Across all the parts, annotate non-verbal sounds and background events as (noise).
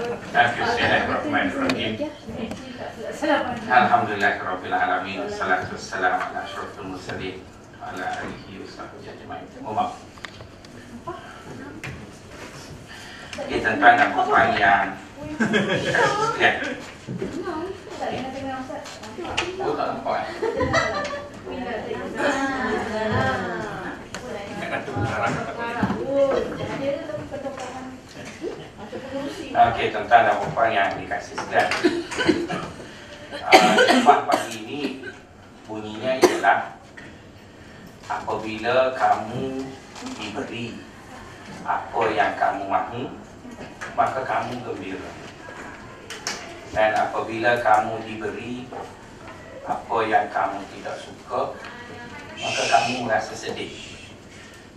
Bismillahirrahmanirrahim. Alhamdulillahirabbil Salatu wassalamu ala asyrafil mursalin wa ala alihi wasahbihi ajma'in. Muhammad. Okay, tuan-tuan dan puan yang Ya. Oh, tak nampak eh? Ingat kata sekarang Okey, tuan-tuan dan puan yang dikasih. Uh, Jumat pagi ini bunyinya ialah apabila kamu diberi apa yang kamu mahu, maka kamu gembira. Dan apabila kamu diberi apa yang kamu tidak suka, maka kamu merasa sedih.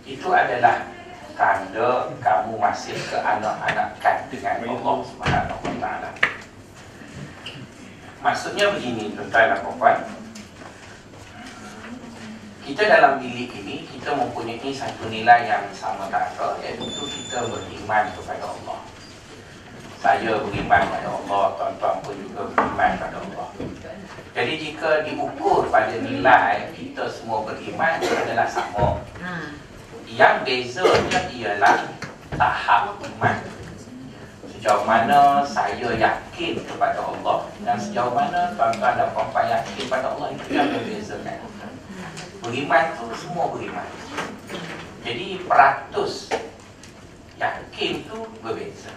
Itu adalah tanda kamu masih ke anak-anakan dengan Allah Subhanahu Wa Taala. Maksudnya begini, tuan-tuan dan puan. Kita dalam bilik ini, kita mempunyai satu nilai yang sama kata, iaitu kita beriman kepada Allah. Saya beriman kepada Allah, tuan-tuan pun juga beriman kepada Allah. Jadi jika diukur pada nilai kita semua beriman adalah sama. Yang bezanya ialah tahap iman. Sejauh mana saya yakin kepada Allah dan sejauh mana tuan-tuan dan puan yakin kepada Allah itu yang membezakan. Beriman tu semua beriman. Jadi peratus yakin tu berbeza.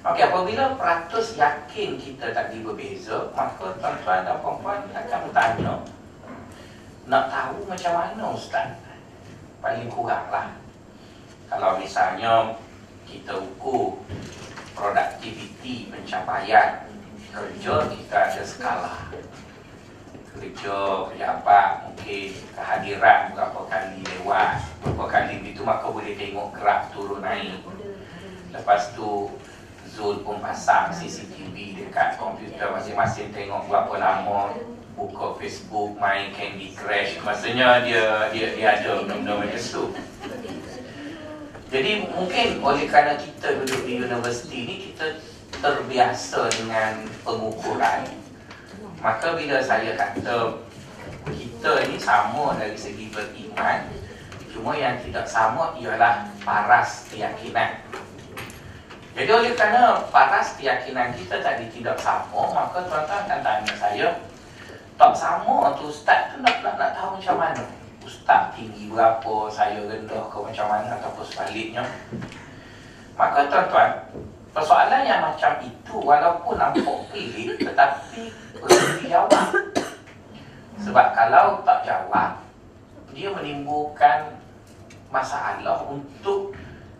Okey, apabila peratus yakin kita tadi berbeza, maka tuan-tuan dan puan akan bertanya, nak tahu macam mana Ustaz? Paling kurang lah. Kalau misalnya kita ukur produktiviti pencapaian kerja kita ada skala kerja pejabat mungkin kehadiran berapa kali lewat berapa kali itu maka boleh tengok graf turun naik lepas tu Zul pun pasang CCTV dekat komputer masing-masing tengok berapa lama buka Facebook main Candy Crush maksudnya dia dia dia ada benda-benda macam tu jadi mungkin oleh kerana kita duduk di universiti ni kita terbiasa dengan pengukuran. Maka bila saya kata kita ni sama dari segi beriman, cuma yang tidak sama ialah paras keyakinan. Jadi oleh kerana paras keyakinan kita tadi tidak sama, maka tuan-tuan akan tanya saya, tak sama tu Ustaz tu nak, nak, nak tahu macam mana? Ustaz tinggi berapa, saya rendah ke macam mana ataupun sebaliknya. Maka tuan-tuan, persoalan yang macam itu walaupun nampak pelik (laughs) tetapi perlu dijawab. Sebab kalau tak jawab, dia menimbulkan masalah untuk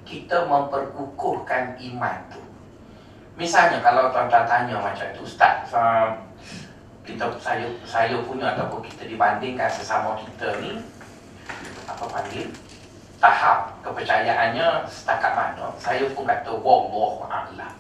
kita memperkukuhkan iman tu. Misalnya kalau tuan-tuan tanya macam tu, Ustaz, kita saya saya punya ataupun kita dibandingkan sesama kita ni apa panggil tahap kepercayaannya setakat mana saya pun kata wallahu a'lam.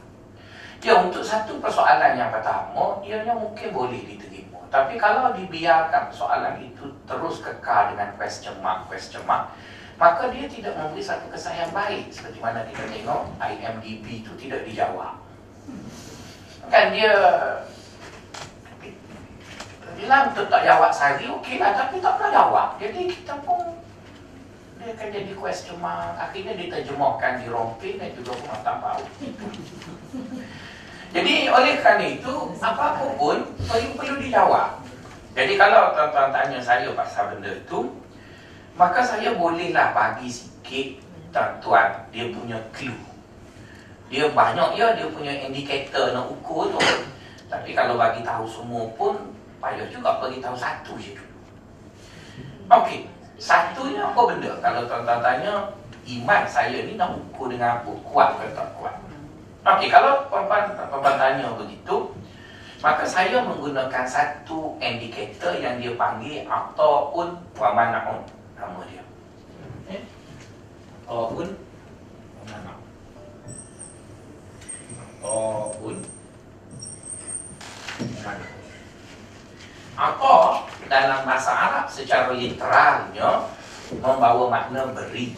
Ya untuk satu persoalan yang pertama ianya mungkin boleh diterima. Tapi kalau dibiarkan persoalan itu terus kekal dengan question mark question mark maka dia tidak memberi satu kesan yang baik. Seperti mana kita tengok IMDb itu tidak dijawab. Kan dia bilang tu tak jawab sehari okey lah tapi tak pernah jawab. Jadi kita pun dia akan jadi question mark akhirnya diterjemahkan di rompin dan juga pun tak tahu (laughs) jadi oleh kerana itu apa pun perlu perlu dijawab. Jadi kalau tuan-tuan tanya saya pasal benda itu maka saya bolehlah bagi sikit tuan-tuan dia punya clue. Dia banyak ya dia punya indikator nak ukur tu. Tapi kalau bagi tahu semua pun payah juga bagi tahu satu je dulu. Okey, satunya apa benda? Kalau tuan-tuan tanya, iman saya ni nak ukur dengan apa? Kuat ke tak kuat? Okey, kalau tuan-tuan tanya begitu, maka saya menggunakan satu indikator yang dia panggil ataupun wamanaun nama dia. Eh? Ataupun wamanaun. Ataupun wamanaun. Apa dalam bahasa Arab secara literalnya membawa makna beri.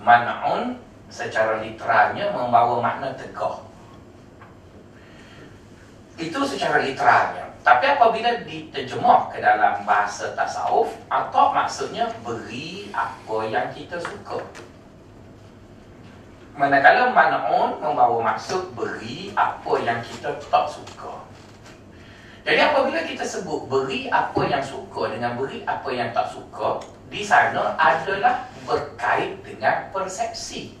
Man'un secara literalnya membawa makna tegah. Itu secara literalnya. Tapi apabila diterjemah ke dalam bahasa tasawuf atau maksudnya beri apa yang kita suka. Manakala man'un membawa maksud beri apa yang kita tak suka. Jadi apabila kita sebut beri apa yang suka dengan beri apa yang tak suka, di sana adalah berkait dengan persepsi.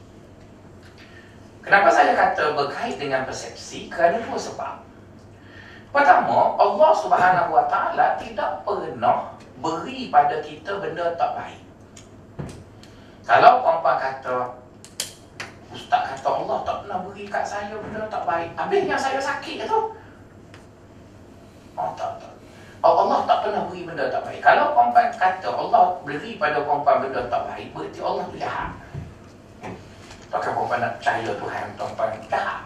Kenapa saya kata berkait dengan persepsi? Kerana dua sebab. Pertama, Allah Subhanahu Wa Taala tidak pernah beri pada kita benda tak baik. Kalau perempuan kata, Ustaz kata Allah tak pernah beri kat saya benda tak baik. Habis yang saya sakit tu. Oh tak, tak. Oh, Allah tak pernah beri benda tak baik. Kalau perempuan kata Allah beri pada perempuan benda tak baik, berarti Allah jahat. Takkan perempuan nak percaya Tuhan perempuan jahat.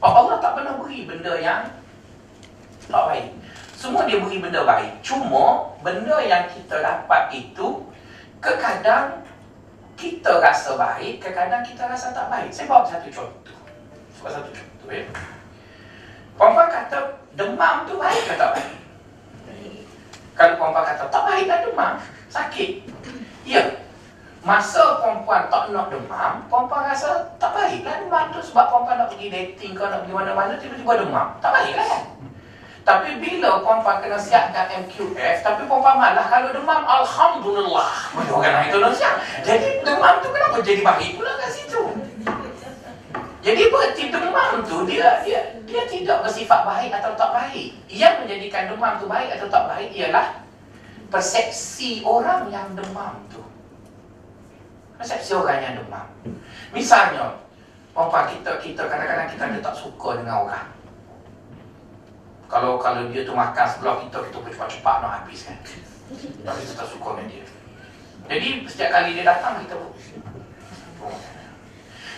Oh, Allah tak pernah beri benda yang tak baik. Semua dia beri benda baik. Cuma benda yang kita dapat itu kekadang kita rasa baik, kadang-kadang kita rasa tak baik. Saya bawa satu contoh. Sebab satu contoh ya. Perempuan kata demam tu baik ke tak baik? Kalau perempuan kata tak baik lah demam, sakit. Ya. Masa perempuan tak nak demam, perempuan rasa tak baik lah demam tu sebab perempuan nak pergi dating ke nak pergi mana-mana tiba-tiba demam. Tak baik lah kan? Tapi bila perempuan kena siapkan MQF, tapi perempuan malah kalau demam, Alhamdulillah. Macam orang itu nak siap. Jadi demam tu kenapa jadi baik pula kat situ? Jadi berarti demam tu dia dia dia tidak bersifat baik atau tak baik. Yang menjadikan demam tu baik atau tak baik ialah persepsi orang yang demam tu. Persepsi orang yang demam. Misalnya, perempuan kita kita kadang-kadang kita ada tak suka dengan orang. Kalau kalau dia tu makan sebelah kita, kita pun cepat-cepat nak habis kan. Tapi kita tak suka dengan dia. Jadi setiap kali dia datang, kita pun...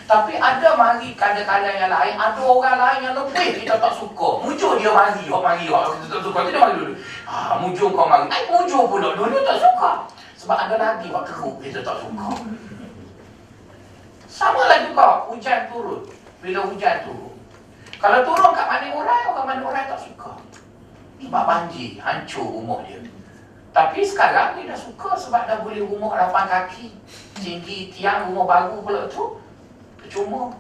Tapi ada mari kadang-kadang yang lain, ada orang lain yang lebih kita tak suka. Mujur dia mari, oh mari, oh kita tak suka. Dia mari dulu. Ah, mujur kau mari. Eh, mujur pula. Dulu tak suka. Sebab ada lagi waktu keruk kita tak suka. Sama lah juga hujan turun. Bila hujan turun, kalau turun kat mana orang, orang mana orang tak suka. Sebab banjir, hancur rumah dia. Tapi sekarang dia dah suka sebab dah boleh rumah lapan kaki. Tinggi tiang rumah baru pula tu. Percuma.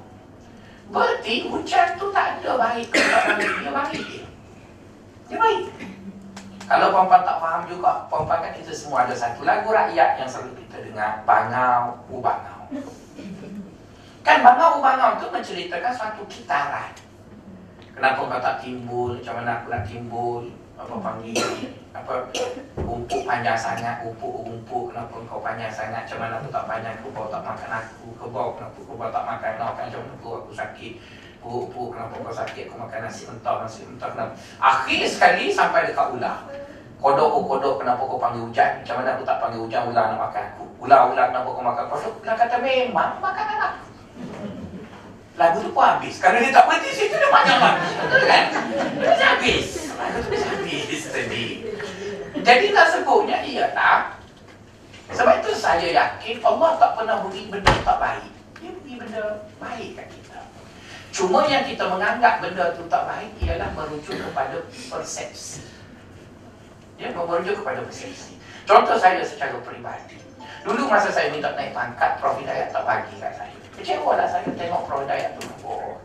Berarti hujan tu tak ada baik dia baik dia. Dia baik. Kalau perempuan tak faham juga, perempuan kan kita semua ada satu lagu rakyat yang selalu kita dengar, Bangau, Ubangau. Kan Bangau, Ubangau tu menceritakan suatu kitaran. Kenapa kau tak timbul? Macam mana aku nak timbul? Apa panggil? Apa? Rumput panjang sangat, rumput rumput. Kenapa kau panjang sangat? Macam mana aku tak panjang? Kau tak makan aku? Kau bawa kenapa kau bawa tak makan? Kau makan macam aku, aku sakit? Puk-puk, kenapa kau sakit? Kau makan nasi mentah, nasi mentah kenapa? Akhir sekali sampai dekat ular. Kodok, oh kodok, kenapa kau panggil hujan? Macam mana aku tak panggil hujan? Ular nak makan aku. Ular, ular, kenapa kau makan kodok? Ular kata memang makan anak. Lagu tu pun habis. Kalau dia tak berhenti situ dia panjang lagi. Betul kan? Dia habis. Lagu tu dah habis tadi. Jadi nak sebutnya ialah sebab itu saya yakin Allah tak pernah beri benda tak baik. Dia beri benda baik kat kita. Cuma yang kita menganggap benda tu tak baik ialah merujuk kepada persepsi. Ya, merujuk kepada persepsi. Contoh saya secara peribadi. Dulu masa saya minta naik pangkat, Prof. Hidayat tak bagi kat saya. Kecewa lah saya tengok Prof. Hidayat tu. Oh.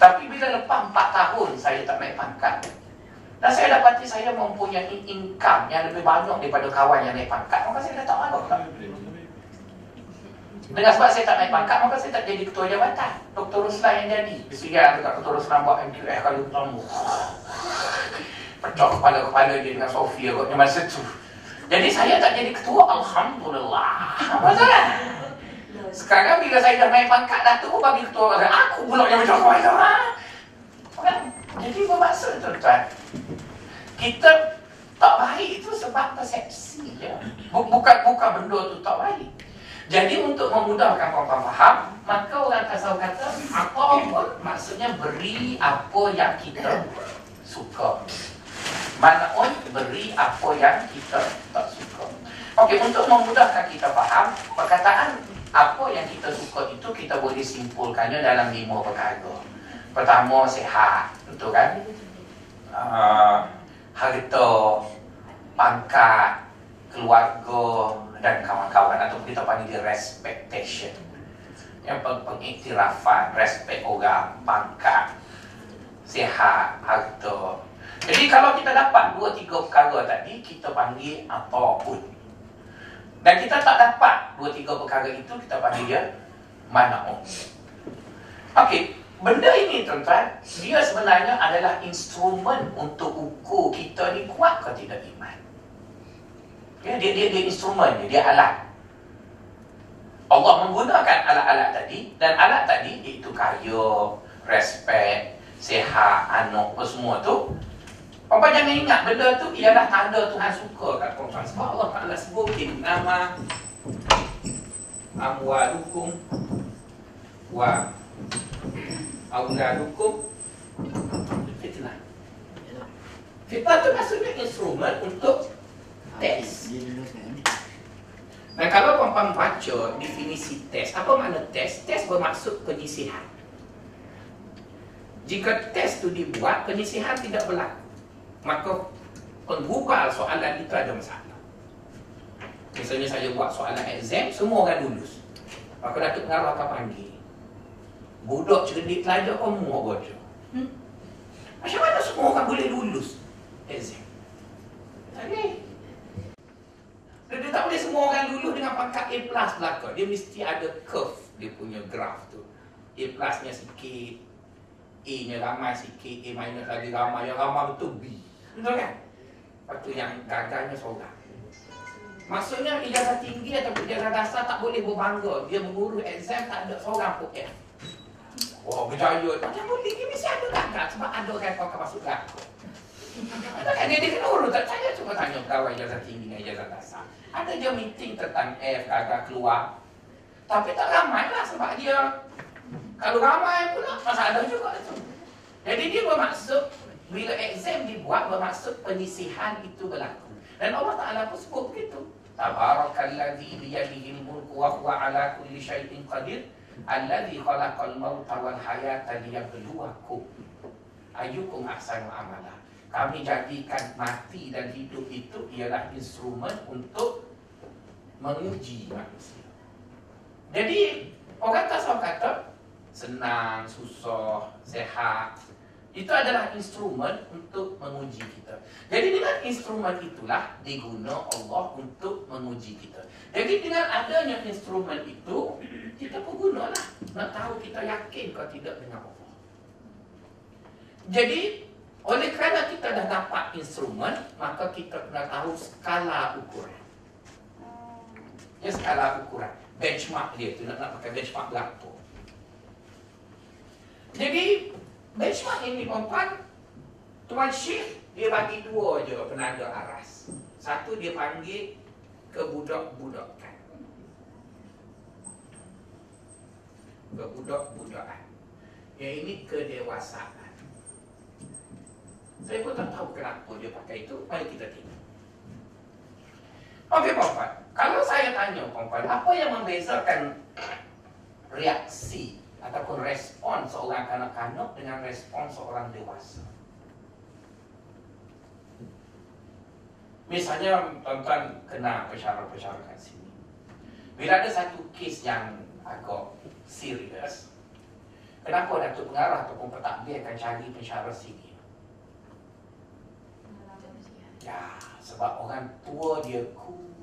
Tapi bila lepas 4 tahun saya tak naik pangkat, dan saya dapati saya mempunyai income yang lebih banyak daripada kawan yang naik pangkat, maka saya dah tak malu tak? Dengan sebab saya tak naik pangkat, maka saya tak jadi ketua jabatan. Dr. Ruslan yang jadi. Kesian dekat Dr. Ruslan buat MQF kalau (laughs) tamu. Pecah kepala-kepala dia dengan Sofia kot masa tu. Jadi saya tak jadi ketua, Alhamdulillah. Apa salah? Sekarang bila saya dah naik pangkat Datuk bagi ketua Aku pula yang macam mana ha? Jadi bermaksud tuan-tuan Kita tak baik itu sebab persepsi je Bukan, bukan benda tu tak baik. Jadi untuk memudahkan korang faham Maka orang kasau kata Apa pun maksudnya beri apa yang kita suka. Man'un beri apa yang kita tak suka. Okey, untuk memudahkan kita faham Perkataan apa yang kita suka itu kita boleh simpulkannya dalam lima perkara. Pertama, sehat. Betul kan? Uh, harta, pangkat, keluarga dan kawan-kawan atau kita panggil respectation. Yang pengiktirafan, respect orang, pangkat, sehat, harta. Jadi kalau kita dapat dua tiga perkara tadi, kita panggil apapun. Dan kita tak dapat dua tiga perkara itu kita panggil dia mana'un. Okey, benda ini tuan-tuan, dia sebenarnya adalah instrumen untuk ukur kita ni kuat ke tidak iman. Ya, dia, dia, dia instrumen, dia, dia alat. Allah menggunakan alat-alat tadi dan alat tadi iaitu kaya, respect, sehat, anak, semua tu Papa jangan ingat benda tu ialah tanda Tuhan suka kat perempuan. Sebab Allah Ta'ala sebut nama amwalukum wa auladukum fitnah. Fitnah tu maksudnya instrumen untuk test. Dan kalau perempuan baca definisi test, apa makna test? Test bermaksud penyisihan. Jika test tu dibuat, penyisihan tidak berlaku maka pengubah soalan itu ada masalah. Misalnya saya buat soalan exam, semua orang lulus. Maka Datuk Pengarah akan panggil. Budak cerdik pelajar semua baca. Hmm? Macam mana semua orang boleh lulus exam? Tak boleh. Dia tak boleh semua orang lulus dengan pangkat A plus belaka. Dia mesti ada curve dia punya graf tu. A plusnya sikit, A-nya ramai sikit, A minus lagi ramai, yang ramai betul B. Betul kan? Lepas tu yang gagalnya seorang Maksudnya ijazah tinggi atau ijazah dasar tak boleh berbangga Dia mengurus exam tak ada seorang pun F Wah berjaya. Macam boleh dia mesti ada gagal Sebab ada orang kau akan masuk gagal Ada dia, kena urus tak Saya cuba tanya pegawai ijazah tinggi dengan ijazah dasar. Ada dia meeting tentang F gagal keluar. Tapi tak ramai lah sebab dia Kalau ramai pula masalah juga tu. Jadi dia bermaksud bila exam dibuat bermaksud penyisihan itu berlaku. Dan Allah Taala pun sebut begitu. Tabarakalladzi biyadihi mulku wa huwa ala kulli syai'in qadir alladzi khalaqal mauta wal hayata liyabluwakum ayyukum ahsanu amala. Kami jadikan mati dan hidup itu ialah instrumen untuk menguji manusia. Jadi orang tak kata senang, susah, sehat, itu adalah instrumen untuk menguji kita. Jadi dengan instrumen itulah diguna Allah untuk menguji kita. Jadi dengan adanya instrumen itu, kita pun gunalah. Nak tahu kita yakin ke tidak dengan Allah. Jadi, oleh kerana kita dah dapat instrumen, maka kita kena tahu skala ukuran. Ya, skala ukuran. Benchmark dia tu, nak, nak pakai benchmark berapa. Jadi, Benchmark ini perempuan Tuan Syekh Dia bagi dua je penanda aras. Satu dia panggil Kebudak-budakan. Kebudak-budakan. Yang ini kedewasaan. Saya pun tak tahu kenapa dia pakai itu. Mari kita tengok. Okey perempuan Kalau saya tanya perempuan Apa yang membezakan Reaksi ataupun respon seorang kanak-kanak dengan respon seorang dewasa. Misalnya tuan-tuan kena pesara-pesara kat sini. Bila ada satu kes yang agak serius, kenapa Datuk Pengarah ataupun pentadbir akan cari pesara sini? Ya, sebab orang tua dia cool.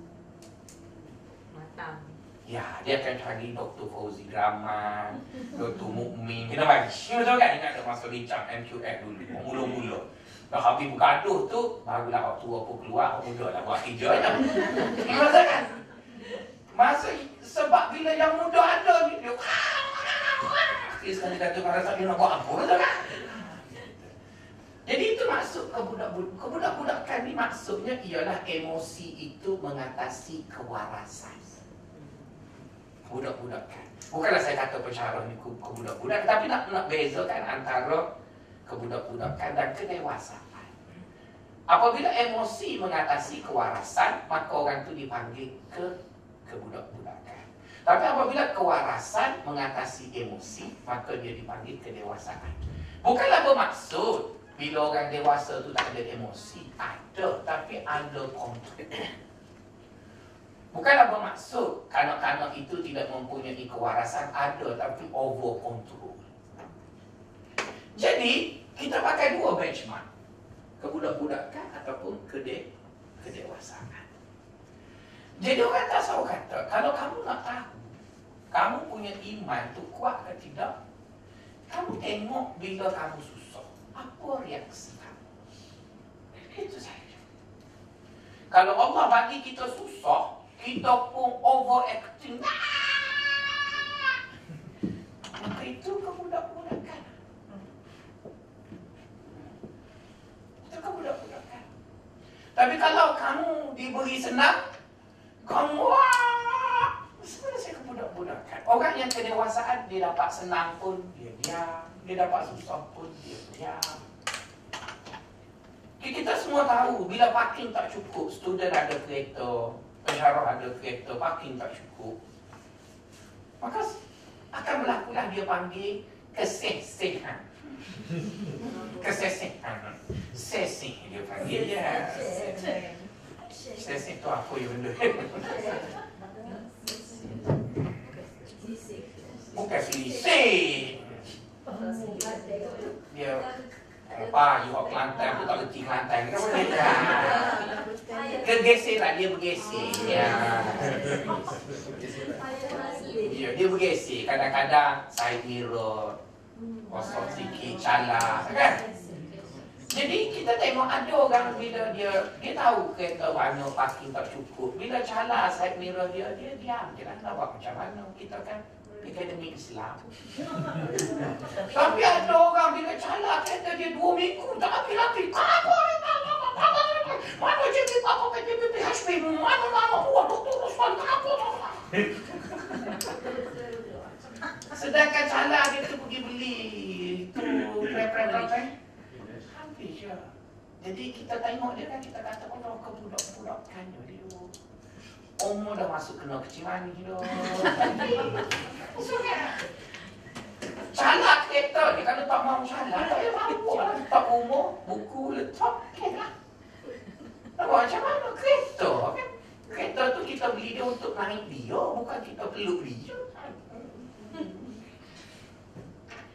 Matang. Ya, dia akan cari Dr. Fauzi Rahman, (laughs) Dr. Mukmin. Kita bagi. Betul kan? Ingat masa bincang MQF dulu. Mula-mula. Dah habis bergaduh tu, barulah orang tua pun keluar, orang muda lah buat kerja (laughs) je. Masa kan? Masa sebab bila yang muda ada ni, dia dia sekali kata rasa dia nak buat apa, betul kan? Jadi itu maksud kebudak-budak. Kebudak-budakan ni maksudnya ialah emosi itu mengatasi kewarasan budak-budakan. Bukanlah saya kata pencara ni kebudak-budak, tapi nak nak bezakan antara kebudak-budakan dan kedewasaan. Apabila emosi mengatasi kewarasan, maka orang itu dipanggil ke kebudak-budakan. Tapi apabila kewarasan mengatasi emosi, maka dia dipanggil kedewasaan. Bukanlah bermaksud bila orang dewasa tu tak ada emosi. Ada, tapi ada kontrol. Bukanlah bermaksud kanak-kanak itu tidak mempunyai kewarasan. Ada, tapi over control. Jadi, kita pakai dua benchmark. Kebudak-budakan ataupun kede kedewasaan. Jadi orang tak selalu kata, kalau kamu nak tahu kamu punya iman tu kuat ke tidak? Kamu tengok bila kamu susah. Apa reaksi kamu? Itu saja. Kalau Allah bagi kita susah, kita pun overacting. Maka itu kebudak-budakan. Itu kebudak-budakan. Tapi kalau kamu diberi senang, kamu wah, sebenarnya saya kebudak-budakan. Orang yang kedewasaan dia dapat senang pun dia diam, dia dapat susah pun dia diam. Kita semua tahu bila parking tak cukup, student ada kereta, pensyarah ada kereta, parking tak cukup. Maka akan berlakulah dia panggil kesesihan. (laughs) Kesesihan. Sesih dia panggil ya. Sesih tu apa yang benda? Bukan selisih. Dia apa, you orang Kelantan tu tak kerti Kelantan ke dia? Kegesek lah dia bergesek. Ya. Ya, dia bergesek. Kadang-kadang side mirror kosong sikit, calar kan? Jadi kita tengok ada orang bila dia dia tahu kereta warna parking tak cukup. Bila calar side mirror dia, dia diam. Dia nak tahu macam mana kita kan akademik Islam. Tapi ada orang bila calar kereta dia dua minggu tak api-api. Apa ni? Mana JPP? Apa ke JPP HP? Mana nama buat Dr. Rosman? Apa tu? Sedangkan calar dia tu pergi beli tu prem-prem-prem. Habis je. Jadi kita tengok dia kan kita kata oh kebudak-budakan dia. Umur dah masuk kena kecil mani dah. Salah kereta ni kalau tak mahu salah tak payah mampu lah. Tak umur, buku letak, okey lah. Nampak macam mana kereta kan? Kereta tu kita beli dia untuk naik dia, bukan kita peluk dia.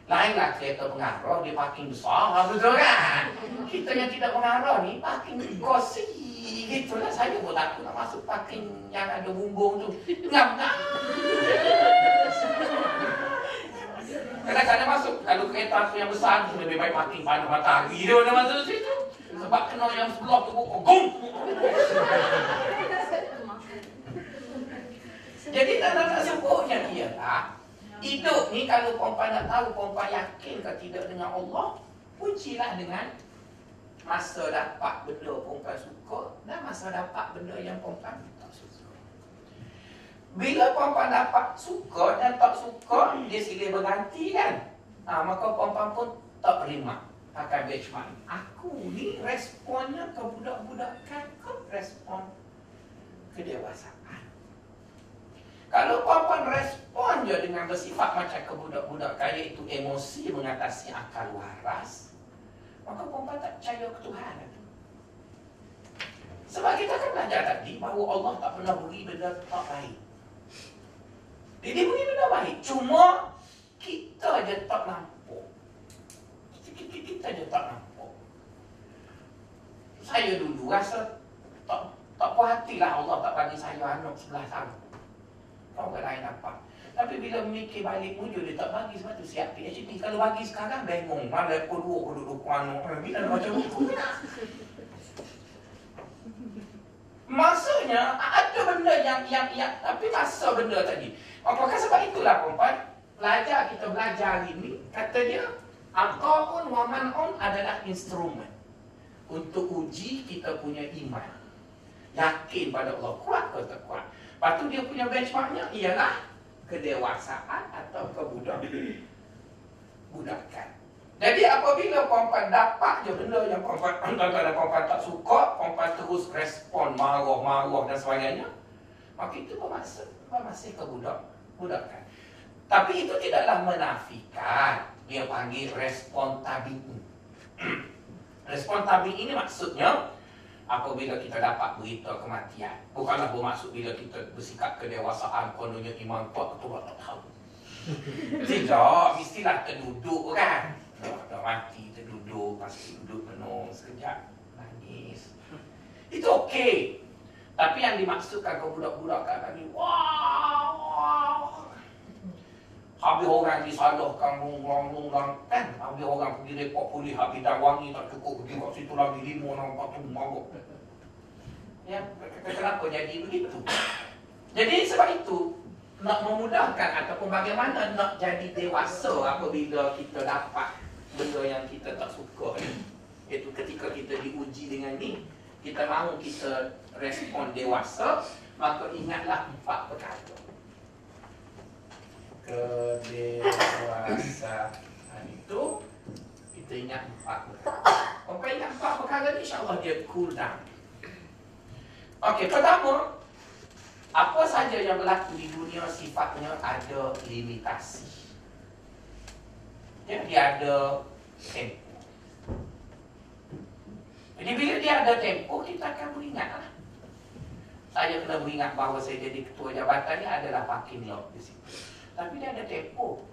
Lainlah kereta pengarah, dia parking besar, betul kan? Kita yang tidak pengarah ni, parking kosi. Gitulah saya pun takut nak masuk parking yang ada bumbung tu. Ngam-ngam. Kadang-kadang masuk, kalau kereta tu yang besar tu lebih baik parking pada matahari dia mana masuk situ. Sebab kena yang sebelah tu buka, gum! Jadi tanda-tanda sebutnya ialah Hidup ni kalau perempuan nak tahu perempuan yakin ke tidak dengan Allah Ujilah dengan masa dapat benda perempuan suka Dan masa dapat benda yang perempuan tak suka. Bila perempuan dapat suka dan tak suka Dia silih berganti kan? Ha, Maka perempuan pun tak terima Pakai benchmark. Aku ni responnya ke budak-budakan ke respon kedewasaan. Kalau perempuan respon je dengan bersifat macam kebudak-budak kaya itu emosi mengatasi akal waras, maka perempuan tak percaya ke Tuhan. Sebab kita kan belajar tadi bahawa Allah tak pernah beri benda tak baik. Dia, dia beri benda baik. Cuma kita je tak nampak. Kita, kita je tak nampak. Saya dulu rasa tak, tak puas hatilah Allah tak bagi saya anak sebelah sana. Orang lain dapat. Tapi bila mikir balik muncul dia tak bagi sebab tu siap PhD. Kalau bagi sekarang bengong. Mana aku dua aku duduk kuano. Bila dia baca buku Maksudnya ada benda yang yang yang tapi masa benda tadi. Apakah sebab itulah perempuan pelajar kita belajar hari ini kata dia Al-Qa'un wa man'un adalah instrumen untuk uji kita punya iman. Yakin pada Allah kuat ke tak kuat. Lepas tu dia punya benchmarknya ialah kedewasaan atau kebudakan. Budakan. Jadi apabila perempuan dapat je benda yang perempuan (clears throat) kadang-kadang perempuan tak suka, perempuan terus respon marah-marah dan sebagainya, maka itu bermaksud masih kebudak Mudahkan. Tapi itu tidaklah menafikan dia panggil respon tabi'i. (clears throat) respon tabi'i ini maksudnya apabila kita dapat berita kematian. Bukanlah bermaksud bila kita bersikap kedewasaan kononnya iman kuat atau tak tahu. (laughs) Tidak, mestilah terduduk kan. Dah mati terduduk, pasti duduk penuh sekejap nangis. Itu okey. Tapi yang dimaksudkan ke budak-budak kat tadi, wow, wow. Habis orang disalahkan munglang-munglang kan? Habis orang pergi report polis Habis dah wangi tak cukup Pergi kat situ lagi lima orang empat tu mabuk. Ya, kenapa jadi begitu? Jadi sebab itu Nak memudahkan ataupun bagaimana nak jadi dewasa Apabila kita dapat benda yang kita tak suka Iaitu ketika kita diuji dengan ni Kita mahu kita respon dewasa Maka ingatlah empat perkara kedewasaan itu kita ingat empat perkara. Kalau ingat empat perkara ni insya-Allah dia cool down. Okey, pertama apa saja yang berlaku di dunia sifatnya ada limitasi. Ya, dia ada tempo. Jadi bila dia ada tempo, kita akan beringatlah. Saya kena beringat bahawa saya jadi ketua jabatan ni adalah parking lot di situ. Tapi dia ada tempoh.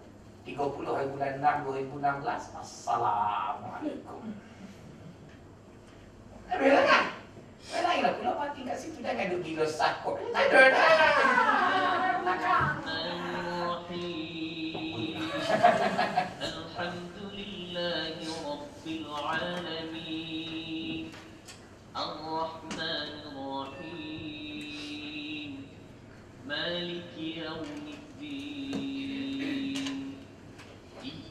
30 hari bulan 6 2016 Assalamualaikum. Lah kan? Lain lah pula mati kat situ Jangan duduk gila sakut. Tak ada dah. Alhamdulillahi Rabbil Alamin Ar-Rahman Ar-Rahim Maliki Yawmi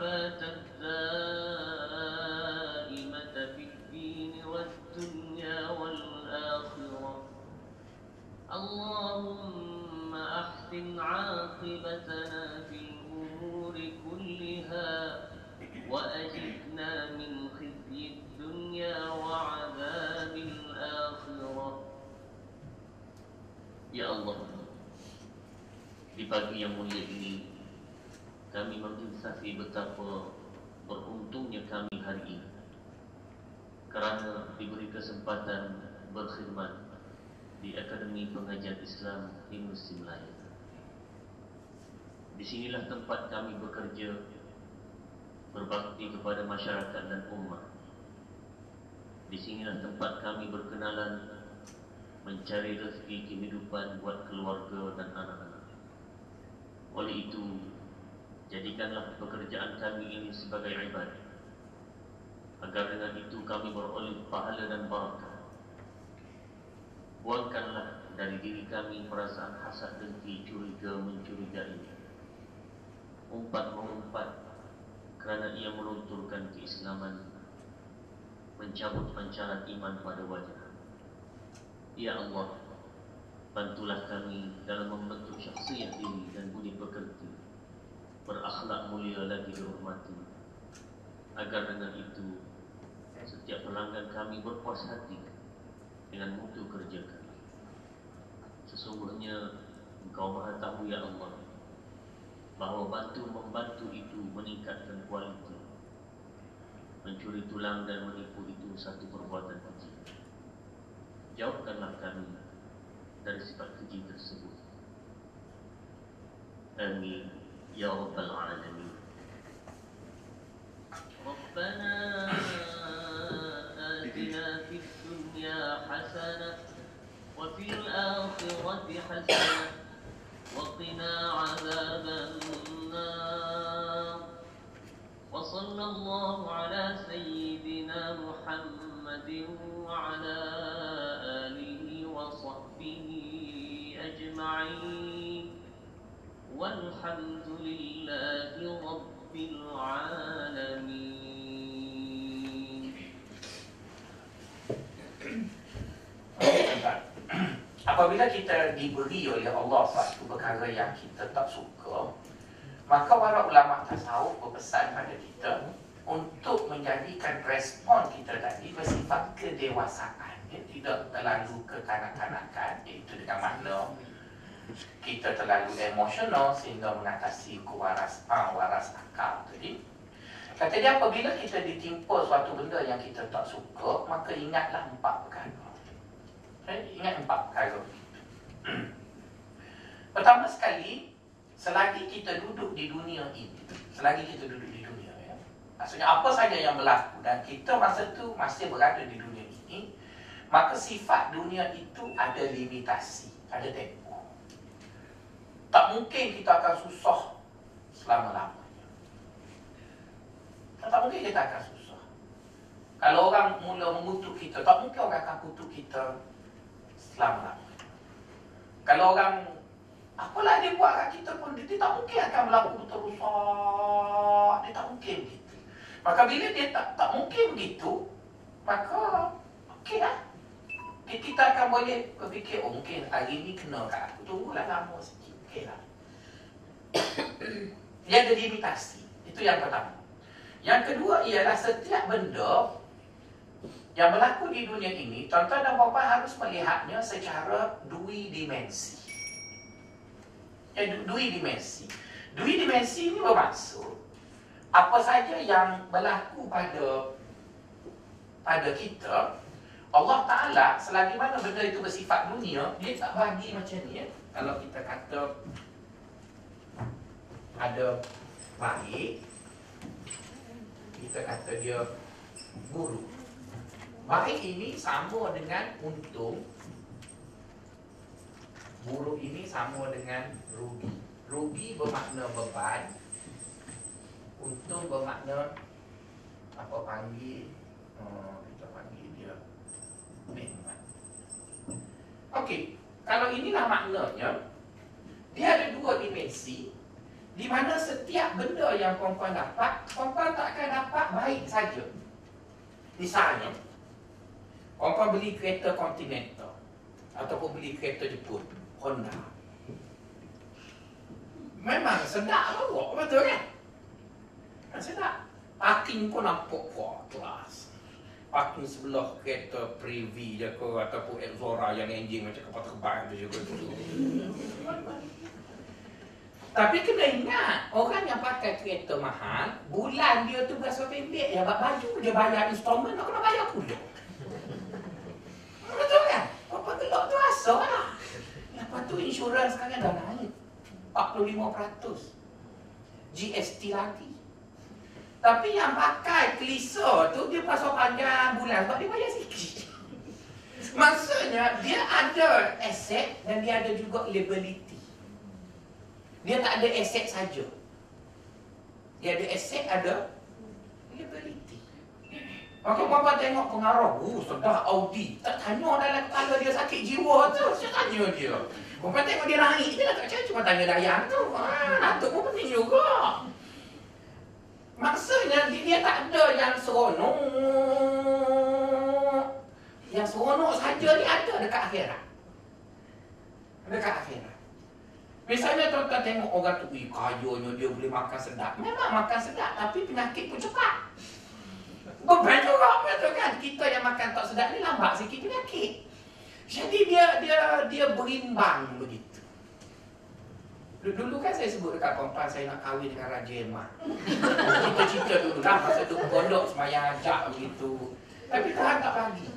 والمعافاة الدائمة في الدين والدنيا والآخرة. اللهم أحسن عاقبتنا في الأمور كلها وأجبنا من خزي الدنيا وعذاب الآخرة. يا الله di pagi yang mulia ini kami menginsafi betapa beruntungnya kami hari ini kerana diberi kesempatan berkhidmat di Akademi Pengajian Islam di Musim Melayu. Di sinilah tempat kami bekerja berbakti kepada masyarakat dan umat. Di sinilah tempat kami berkenalan mencari rezeki kehidupan buat keluarga dan anak-anak. Oleh itu, Jadikanlah pekerjaan kami ini sebagai ibadah Agar dengan itu kami beroleh pahala dan barakah. Buangkanlah dari diri kami perasaan hasad dengki curiga mencurigai. Umpat mengumpat kerana ia melunturkan keislaman Mencabut pancaran iman pada wajah. Ya Allah Bantulah kami dalam membentuk syaksiat diri dan budi pekerti berakhlak mulia lagi dihormati. Agar dengan itu setiap pelanggan kami berpuas hati dengan mutu kerja kami. Sesungguhnya engkau maha tahu ya Allah bahawa bantu membantu itu meningkatkan kualiti. Mencuri tulang dan menipu itu satu perbuatan keji Jauhkanlah kami dari sifat keji tersebut. Amin. يا رب العالمين. ربنا آتنا في الدنيا حسنة وفي الآخرة حسنة وقنا عذاب النار. وصلى الله على سيدنا محمد وعلى آله وصحبه أجمعين. والحمد لله رب العالمين Apabila kita diberi oleh Allah satu perkara yang kita tak suka, maka para ulama tasawuf berpesan pada kita untuk menjadikan respon kita tadi bersifat kedewasaan, ya, tidak terlalu kekanak-kanakan, iaitu dengan makna kita terlalu emosional sehingga mengatasi kewaras ah, waras akal tadi. Kata dia apabila kita ditimpa suatu benda yang kita tak suka, maka ingatlah empat perkara. Okay? Ingat empat perkara. (clears throat) Pertama sekali, selagi kita duduk di dunia ini, selagi kita duduk di dunia, ya, maksudnya apa saja yang berlaku dan kita masa tu masih berada di dunia ini, maka sifat dunia itu ada limitasi, ada tempoh. Tak mungkin kita akan susah selama-lamanya. Tak mungkin kita akan susah. Kalau orang mula mengutuk kita, tak mungkin orang akan kutuk kita selama-lamanya. Kalau orang apalah dia buat kat kita pun dia, tak mungkin akan berlaku terusak. Dia tak mungkin gitu. Maka bila dia tak tak mungkin begitu, maka okeylah. Kita akan boleh berfikir, oh mungkin hari ni kena kat aku. Tunggulah lama sikit. Okeylah. (coughs) dia ada limitasi. Itu yang pertama. Yang kedua ialah setiap benda yang berlaku di dunia ini, tuan-tuan dan puan harus melihatnya secara dua dimensi. Ya, dua dimensi. Dua dimensi ini bermaksud apa saja yang berlaku pada pada kita, Allah Ta'ala selagi mana benda itu bersifat dunia, dia tak bagi macam ni ya. Kalau kita kata ada baik, kita kata dia buruk. Baik ini sama dengan untung. Buruk ini sama dengan rugi. Rugi bermakna beban. Untung bermakna apa panggil oh, kita panggil dia nikmat. Okey, kalau inilah maknanya dia ada dua dimensi di mana setiap benda yang perempuan dapat, perempuan tak akan dapat baik saja. Misalnya, perempuan beli kereta Continental ataupun beli kereta Jepun, Honda. Memang sedap bawa, betul kan? Kan sedap. Parking pun nampak kuat kelas. Parking sebelah kereta Privy je ke ataupun Exora yang enjin macam kapal terbang tu juga tu. Tapi kena ingat, orang yang pakai kereta mahal, bulan dia tu berasa pendek ya, baju dia bayar installment, nak kena bayar pula. Betul kan? Apa gelap tu rasa lah. Lepas tu insurans sekarang dah naik. 45%. GST lagi. Tapi yang pakai klisa tu dia pasal panjang bulan sebab dia bayar sikit. (laughs) Maksudnya dia ada aset dan dia ada juga liability. Dia tak ada aset saja. Dia ada aset, ada liability. Maka bapa tengok pengaruh, uh, sedar Audi. Tak tanya dalam kepala dia sakit jiwa tu. Saya tanya dia. Bapa tengok dia naik je lah. Tak cakap cuma tanya dayang tu. Ah, Datuk pun penting juga. Maksudnya dia, dia tak ada yang seronok. Yang seronok saja ni ada dekat akhirat. Dekat akhirat. Misalnya tuan-tuan tengok orang tu, Ih, kayanya dia boleh makan sedap. Memang makan sedap, tapi penyakit pun cepat. Beban juga, betul kan? Kita yang makan tak sedap ni lambat sikit penyakit. Jadi dia dia dia berimbang begitu. Dulu kan saya sebut dekat perempuan saya nak kahwin dengan Raja Emah. Kita cerita dulu lah masa tu pondok semayang ajak begitu. Tapi Tuhan tak bagi.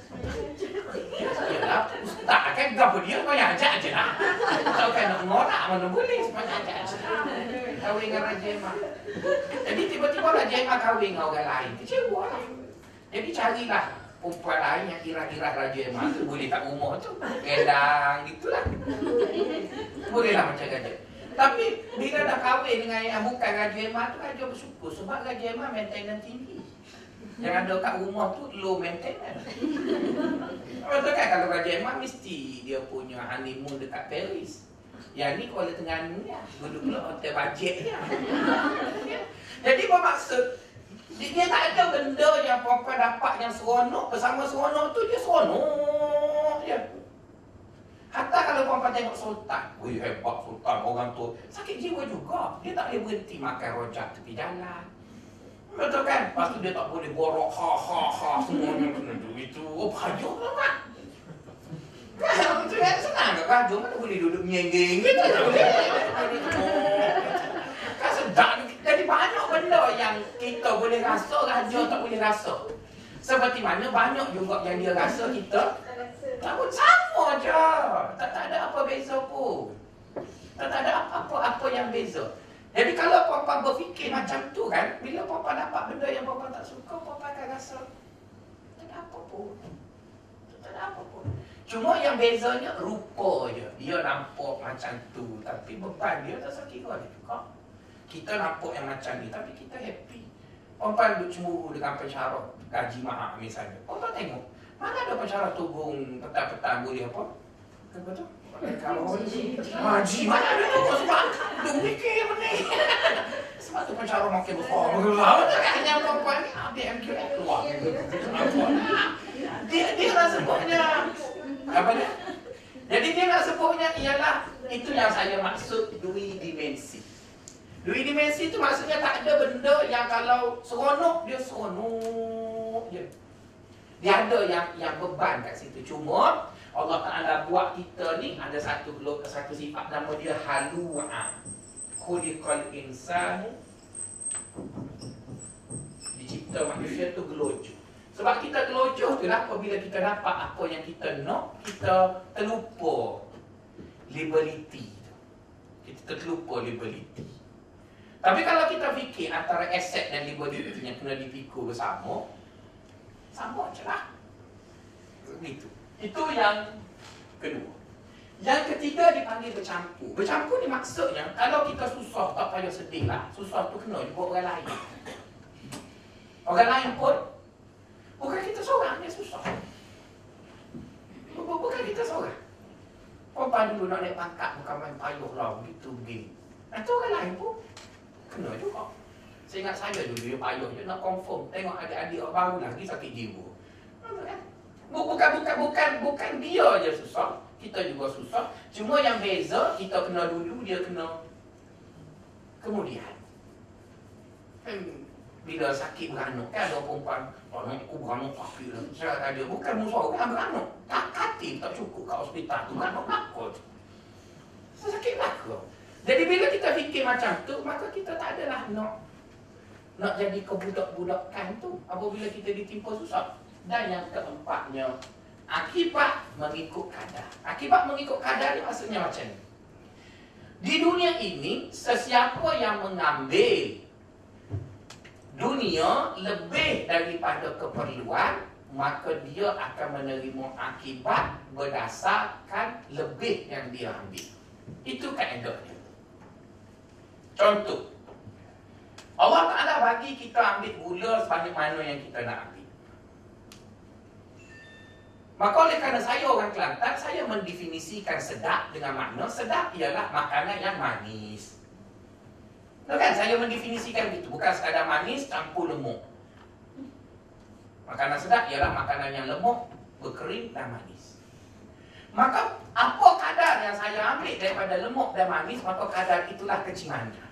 Yalah, ustaz kan gapa dia kau yang ajak je lah. Kau kan nak ngorak mana boleh sebenarnya ajaran Islam kahwin dengan Raja Emak. Jadi tiba-tiba Raja Emak kahwin dengan orang lain. Kecewa lah. Jadi carilah perempuan lain yang kira-kira Raja Emak tu boleh tak umur tu. Gendang gitulah. Bolehlah macam Raja. Tapi bila dah kahwin dengan yang bukan Raja Emak tu Raja bersyukur sebab Raja Emak maintenance tinggi. Yang ada kat rumah tu low maintenance. Betul kan kalau Raja Emak mesti dia punya honeymoon dekat Paris. Yang ni Kuala Terengganu ya. Duduk pula hotel bajet ya. Jadi bermaksud dia, tak ada benda yang perempuan dapat yang seronok bersama seronok tu dia seronok je. Hatta kalau perempuan tengok sultan, wih hebat sultan orang tu sakit jiwa juga. Dia tak boleh berhenti makan rojak tepi jalan. Betul kan? Lepas tu dia tak boleh borok ha ha ha semuanya kena tu. Oh bahagia lah Kan, itu kan senang ke baju mana boleh duduk nyenggeng gitu. Tak boleh. Kan sedap. Jadi banyak benda yang kita boleh rasa, raja tak boleh rasa. Seperti mana banyak juga yang dia rasa kita tak sama je. Tak, tak ada apa beza pun. Tak, tak ada apa-apa yang beza. Jadi kalau perempuan berfikir macam tu kan, bila perempuan dapat benda yang perempuan tak suka, perempuan akan rasa tak ada apa pun. Tak ada apa pun. Cuma yang bezanya rupa je. Dia nampak macam tu. Tapi beban dia tak sakit juga. Kita nampak yang macam ni. Tapi kita happy. Perempuan duduk cemburu dengan pensyarah. Gaji mahal misalnya. Perempuan tengok. Mana ada pensyarah tubung petang-petang boleh apa? Apa tu? Kalau Haji mana ada tu sebab Duk mikir apa ni? Sebab tu pensyarah makin besar Betul. Kan yang perempuan ni? Ambil MQL keluar. Dia, dia nak sebutnya. Apa dia? Jadi dia nak sebutnya ialah itu yang saya maksud dui dimensi. Dui dimensi itu maksudnya tak ada benda yang kalau seronok dia seronok je. Dia ada yang yang beban kat situ. Cuma Allah Taala buat kita ni ada satu satu sifat nama dia halu'a. Khuliqal insanu dicipta manusia tu gelojoh. Sebab kita gelojoh tu lah apabila kita dapat apa yang kita nak, kita terlupa liability. Kita terlupa liability. Tapi kalau kita fikir antara aset dan liability yang kena dipikul bersama, sama je lah. Begitu. Itu yang kedua. Yang ketiga dipanggil bercampur. Bercampur ni maksudnya kalau kita susah tak payah sedih lah. Susah tu kena juga orang lain. Orang lain pun Bukan kita seorang yang susah. Bukan kita seorang. Perempuan dulu nak naik pangkat bukan main payuh lah begitu begini. Itu orang lain pun kena juga. Saya ingat saya dulu dia payuh je nak confirm. Tengok adik-adik orang baru lagi sakit jiwa. Kan? Bukan, bukan, bukan, bukan dia je susah. Kita juga susah. Cuma yang beza, kita kena dulu, dia kena kemudian. Hmm bila sakit beranak kan ada perempuan orang aku beranak sakit lah saya kata dia bukan musuh orang beranak tak kati tak cukup kat hospital tu beranak saya sakit belaka jadi bila kita fikir macam tu maka kita tak adalah nak nak jadi kebudak-budakan tu apabila kita ditimpa susah. Dan yang keempatnya akibat mengikut kadar. Akibat mengikut kadar ni maksudnya macam ni. Di dunia ini sesiapa yang mengambil dunia lebih daripada keperluan maka dia akan menerima akibat berdasarkan lebih yang dia ambil. Itu kaedahnya contoh Allah Ta'ala bagi kita ambil gula sebanyak mana yang kita nak ambil maka oleh kerana saya orang Kelantan saya mendefinisikan sedap dengan makna sedap ialah makanan yang manis Tahu kan saya mendefinisikan itu bukan sekadar manis campur lemuk. Makanan sedap ialah makanan yang lemuk, berkering dan manis. Maka apa kadar yang saya ambil daripada lemuk dan manis, maka kadar itulah kecingannya.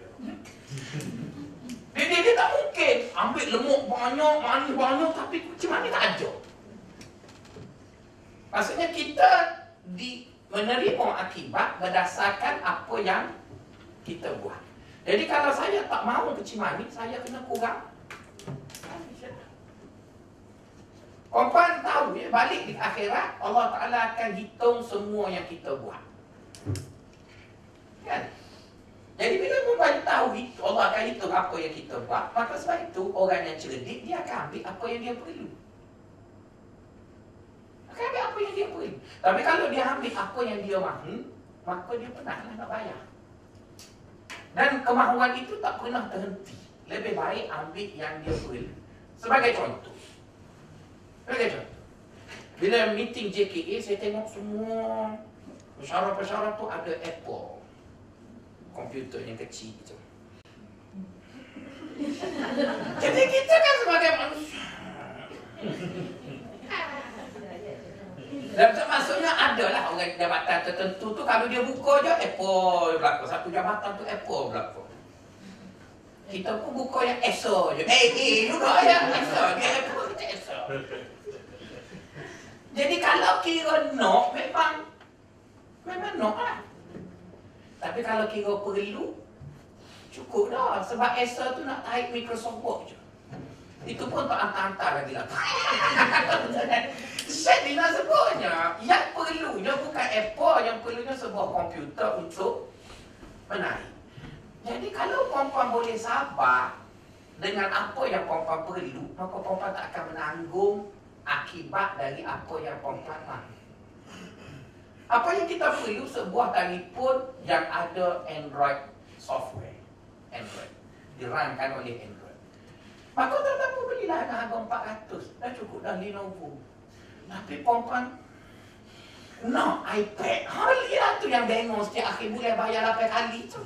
Dia, dia, dia tak mungkin ambil lemuk banyak, manis banyak tapi kecimani tak ada. Maksudnya kita di menerima akibat berdasarkan apa yang kita buat. Jadi kalau saya tak mahu kecil manis, saya kena kurang. Perempuan tahu ya, balik di akhirat, Allah Ta'ala akan hitung semua yang kita buat. Kan? Allah akan hitung apa yang kita buat. Maka sebab itu, orang yang cerdik, dia akan ambil apa yang dia perlu. Akan ambil apa yang dia perlu. Tapi kalau dia ambil apa yang dia mahu, maka dia penatlah nak bayar. Dan kemahuan itu tak pernah terhenti. Lebih baik ambil yang dia perlu. Sebagai contoh. Sebagai contoh. Bila meeting JKA, saya tengok semua pesara-pesara tu ada Apple. Komputer yang kecil itu. (laughs) Jadi kita kan sebagai manusia. Dan maksudnya adalah orang jabatan tertentu tu kalau dia buka je Apple berlaku. Satu jabatan tu Apple berlaku. Kita pun buka yang ESO je. Eh, eh juga ya ESO. Dia Apple, kita ESO. Jadi kalau kira no, memang memang no lah. Tapi kalau kira perlu, cukup dah. Sebab ESO tu nak tarik Microsoft Word je. Itu pun tak hantar-hantar lagi lah. Saya nak sebutnya, yang perlunya bukan Apple, yang perlunya sebuah komputer untuk menarik. Jadi kalau perempuan boleh sabar dengan apa yang perempuan perlu, maka perempuan tak akan menanggung akibat dari apa yang perempuan mahu. Apa yang kita perlu sebuah telefon yang ada Android software. Android. Dirankan oleh Android. Maka tetapi belilah dengan harga 400. Dah cukup dah Lenovo. Tapi perempuan No, iPad. Ha, lihat tu yang bengong setiap akhir bulan bayar 8 kali tu.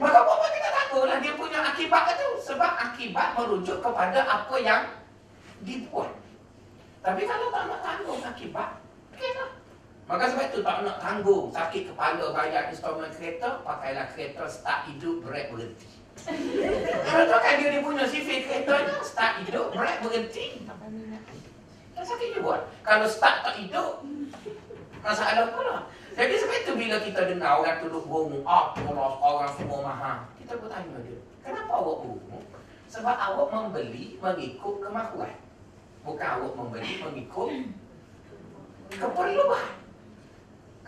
Maka perempuan kita takutlah dia punya akibat tu. Sebab akibat merujuk kepada apa yang dibuat. Tapi kalau tak nak tanggung akibat, okey lah. Maka sebab itu tak nak tanggung sakit kepala bayar installment kereta, pakailah kereta start hidup, break berhenti. Kalau tu kan dia, punya sifir keretanya Start hidup, break berhenti. Tak sakit je buat. Kalau start tak hidup Masalah pula. Jadi sebab itu bila kita dengar orang tuduh bohong Apalah orang semua mahal. Kita bertanya dia Kenapa awak bohong? Sebab awak membeli mengikut kemahuan. Bukan awak membeli mengikut keperluan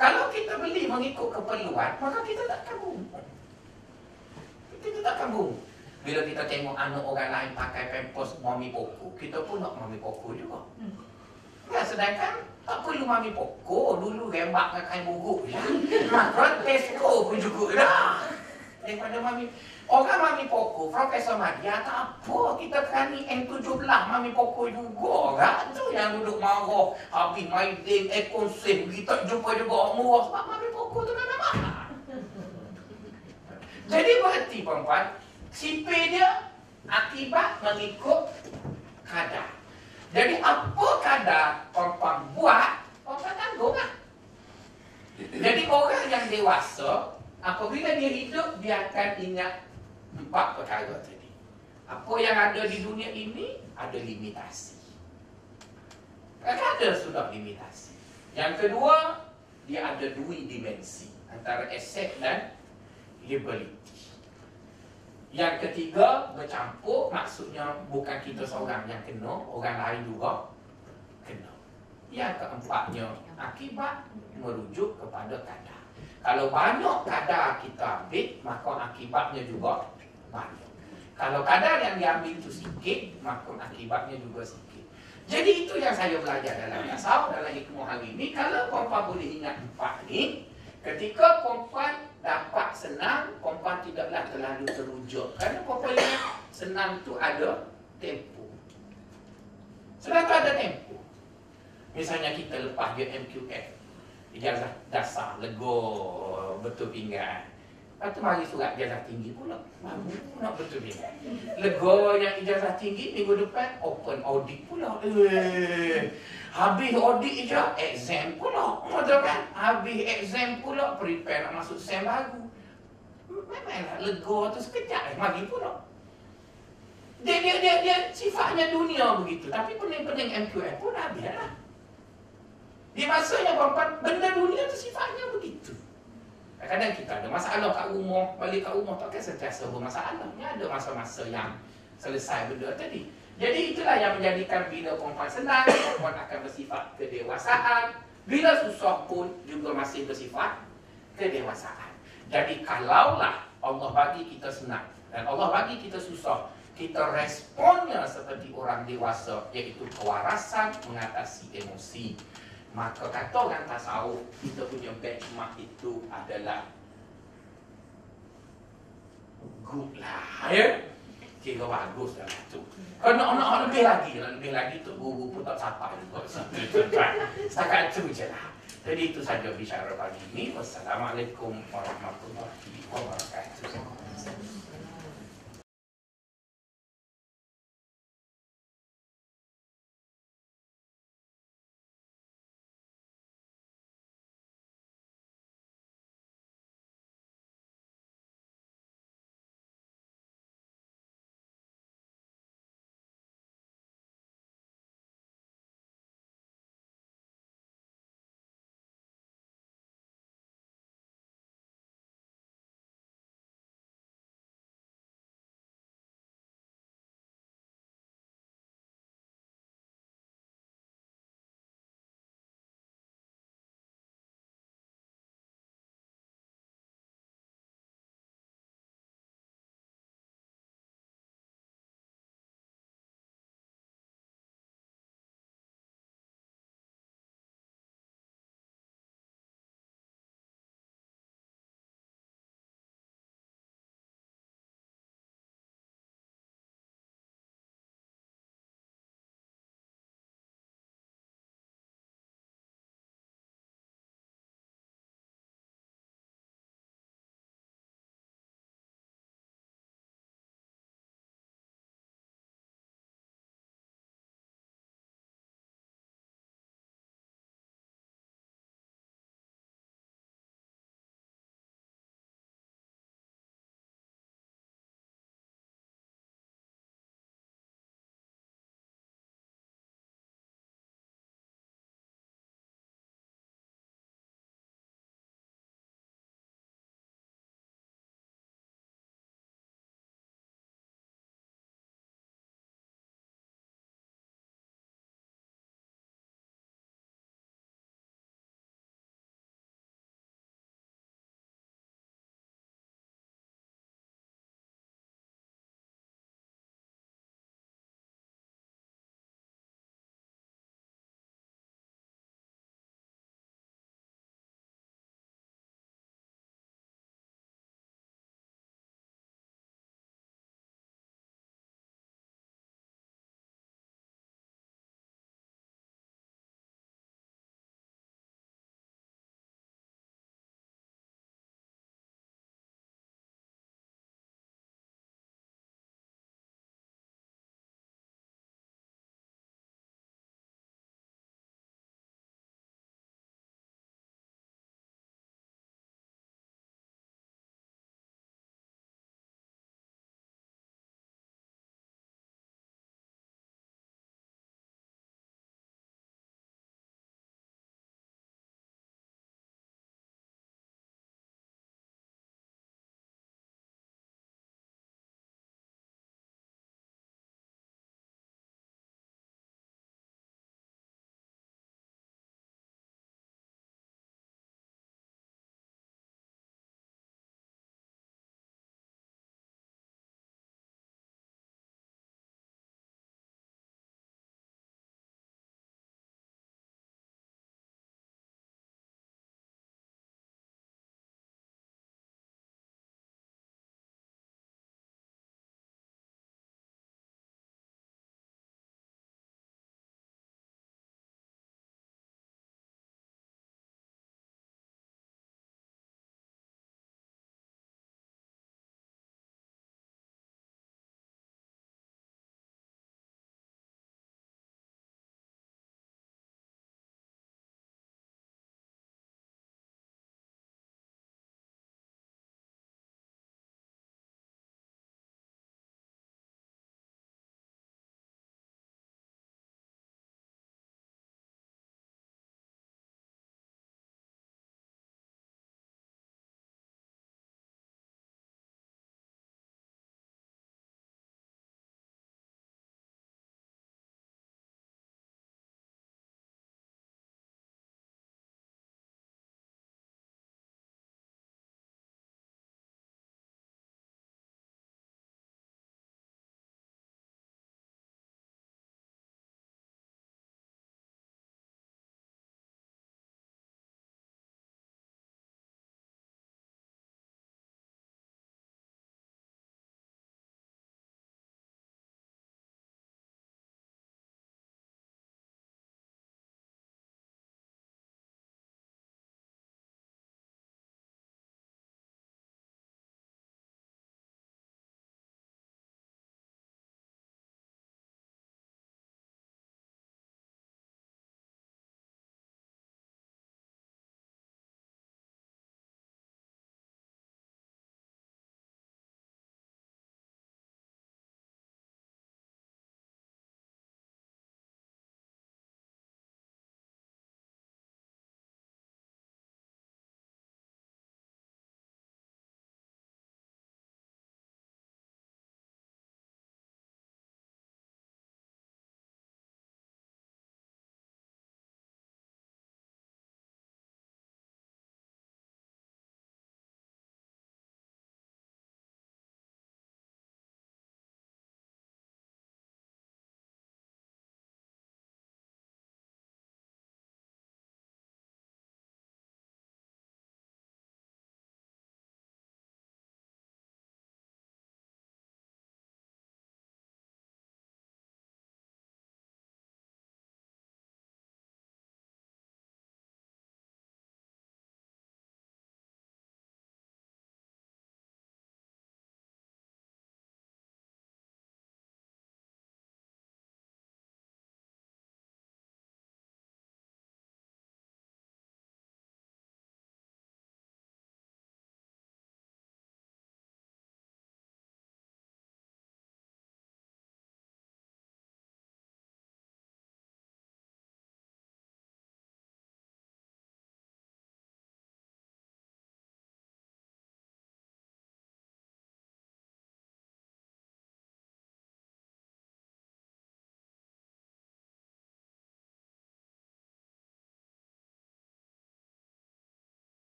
Kalau kita beli mengikut keperluan Maka kita takkan bohong kita tak kambung. Bila kita tengok anak orang lain pakai pampers mami poko, kita pun nak mami poko juga. Hmm. Ya, sedangkan tak perlu mami poko, dulu rembak dengan kain buruk ya. Maka Tesco pun juga dah. Daripada mami Orang mami poko, Profesor Madia tak apa kita kerani M17 mami poko juga. Kan tu yang duduk marah habis main game ekon save kita jumpa juga murah. Sebab mami poko tu memang mahal jadi berhenti perempuan Sipir dia akibat mengikut kadar. Jadi apa kadar perempuan buat Perempuan tanggung lah. Jadi orang yang dewasa Apabila dia hidup Dia akan ingat Empat perkara tadi Apa yang ada di dunia ini Ada limitasi Ada sudah limitasi Yang kedua Dia ada dua dimensi Antara aset dan liability yang ketiga, bercampur maksudnya bukan kita seorang yang kena, orang lain juga kena. Yang keempatnya, akibat merujuk kepada kadar. Kalau banyak kadar kita ambil, maka akibatnya juga banyak. Kalau kadar yang diambil itu sikit, maka akibatnya juga sikit. Jadi itu yang saya belajar dalam tasawuf dalam hikmah hari ini. Kalau perempuan boleh ingat empat ni, ketika perempuan dapat senang, perempuan tidaklah terlalu terujuk. Kerana perempuan yang senang tu ada tempo. Senang tu ada tempo. Misalnya kita lepas dia MQF. Ijazah dasar, lego, betul pinggan. Lepas tu mari surat ijazah tinggi pula. Baru nak betul. Lego yang ijazah tinggi, minggu depan open audit pula. Eh. Habis audit je, exam pula. Betul kan? Habis exam pula, prepare nak masuk sem baru. Memanglah lega tu sekejap, eh, mari pula. Dia, dia, dia, dia sifatnya dunia begitu. Tapi pening-pening MQF pun dah biarlah. Di masa yang benda dunia tu sifatnya begitu. Kadang-kadang kita ada masalah kat rumah, balik kat rumah tak kan sentiasa bermasalah. Ni ada masa-masa yang selesai benda tadi. Jadi itulah yang menjadikan bila perempuan senang, perempuan akan bersifat kedewasaan. Bila susah pun juga masih bersifat kedewasaan. Jadi kalaulah Allah bagi kita senang dan Allah bagi kita susah kita responnya seperti orang dewasa iaitu kewarasan mengatasi emosi maka kata orang tasawuf kita punya benchmark itu adalah good lah ya. Kira bagus dalam tu kalau nak, nak lebih lagi lebih lagi tu guru pun tak sampai juga (laughs) setakat tu je lah. Jadi itu saja bicara pagi ini. Wassalamualaikum warahmatullahi wabarakatuh